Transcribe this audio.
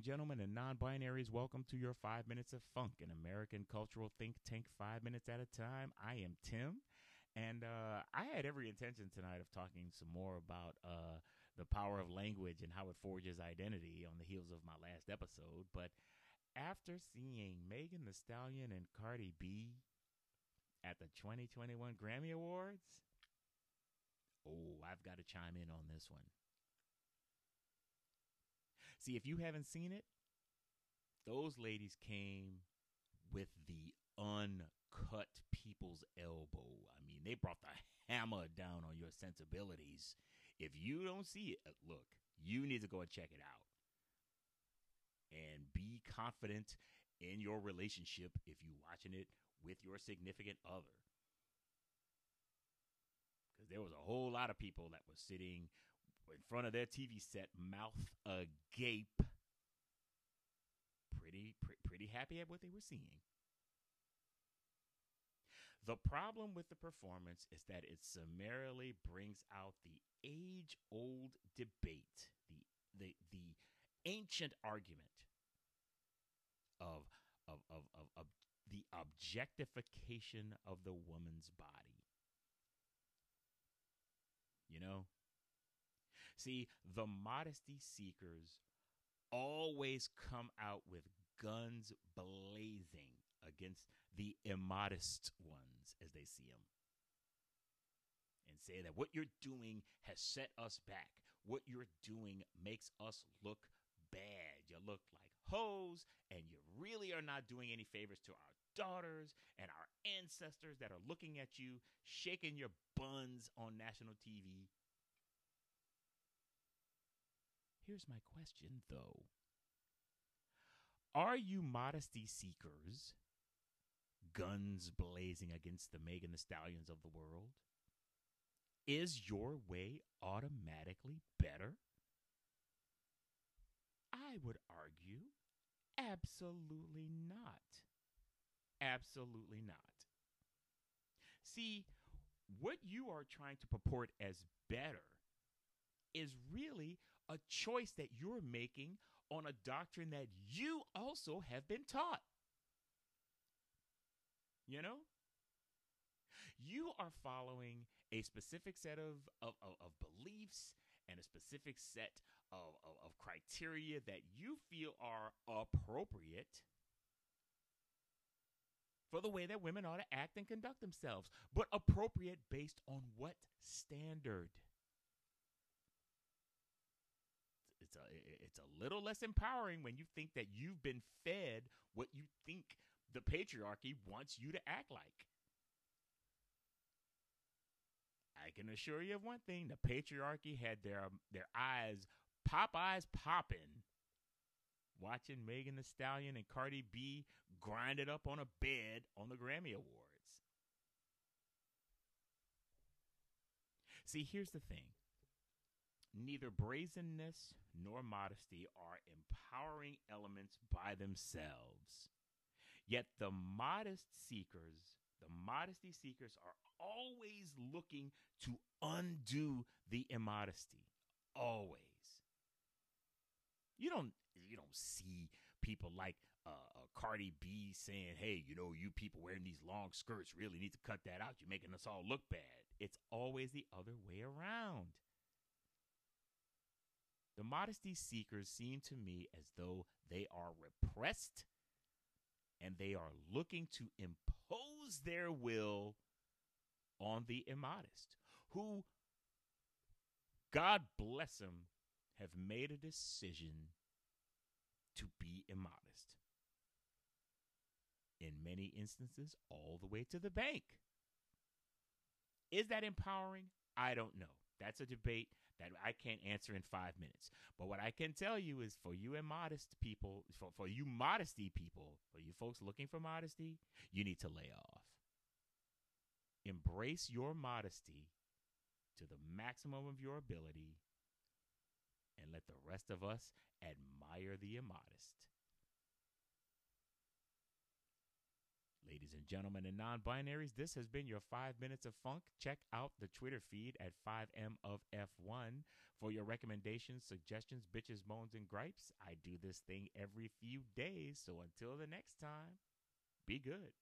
and gentlemen and non binaries, welcome to your five minutes of funk, an American cultural think tank, five minutes at a time. I am Tim, and uh, I had every intention tonight of talking some more about uh, the power of language and how it forges identity on the heels of my last episode. But after seeing Megan Thee Stallion and Cardi B at the 2021 Grammy Awards, oh, I've got to chime in on this one. See, if you haven't seen it, those ladies came with the uncut people's elbow. I mean, they brought the hammer down on your sensibilities. If you don't see it, uh, look, you need to go and check it out. And be confident in your relationship if you're watching it with your significant other. Because there was a whole lot of people that was sitting in front of their TV set, mouth agape, pretty pr- pretty happy at what they were seeing. The problem with the performance is that it summarily brings out the age-old debate, the the the ancient argument of of of, of, of the objectification of the woman's body. You know, See, the modesty seekers always come out with guns blazing against the immodest ones as they see them. And say that what you're doing has set us back. What you're doing makes us look bad. You look like hoes, and you really are not doing any favors to our daughters and our ancestors that are looking at you, shaking your buns on national TV Here's my question, though Are you modesty seekers, guns blazing against the Megan Thee Stallions of the world? Is your way automatically better? I would argue absolutely not. Absolutely not. See, what you are trying to purport as better is really a choice that you're making on a doctrine that you also have been taught. You know? You are following a specific set of, of, of, of beliefs and a specific set of, of, of criteria that you feel are appropriate for the way that women ought to act and conduct themselves, but appropriate based on what standard? It's a it's a little less empowering when you think that you've been fed what you think the patriarchy wants you to act like. I can assure you of one thing: the patriarchy had their um, their eyes pop eyes popping, watching Megan Thee Stallion and Cardi B grind it up on a bed on the Grammy Awards. See, here's the thing Neither brazenness nor modesty are empowering elements by themselves. Yet the modest seekers, the modesty seekers are always looking to undo the immodesty. Always. You don't you don't see people like uh, uh, Cardi B saying, "Hey, you know, you people wearing these long skirts really need to cut that out. You're making us all look bad." It's always the other way around. The modesty seekers seem to me as though they are repressed and they are looking to impose their will on the immodest, who, God bless them, have made a decision to be immodest. In many instances, all the way to the bank. Is that empowering? I don't know. That's a debate that I can't answer in five minutes. But what I can tell you is for you and modest people, for, for you modesty people, for you folks looking for modesty, you need to lay off. Embrace your modesty to the maximum of your ability and let the rest of us admire the immodest. Ladies and gentlemen and non binaries, this has been your five minutes of funk. Check out the Twitter feed at 5M of F1 for your recommendations, suggestions, bitches, moans, and gripes. I do this thing every few days. So until the next time, be good.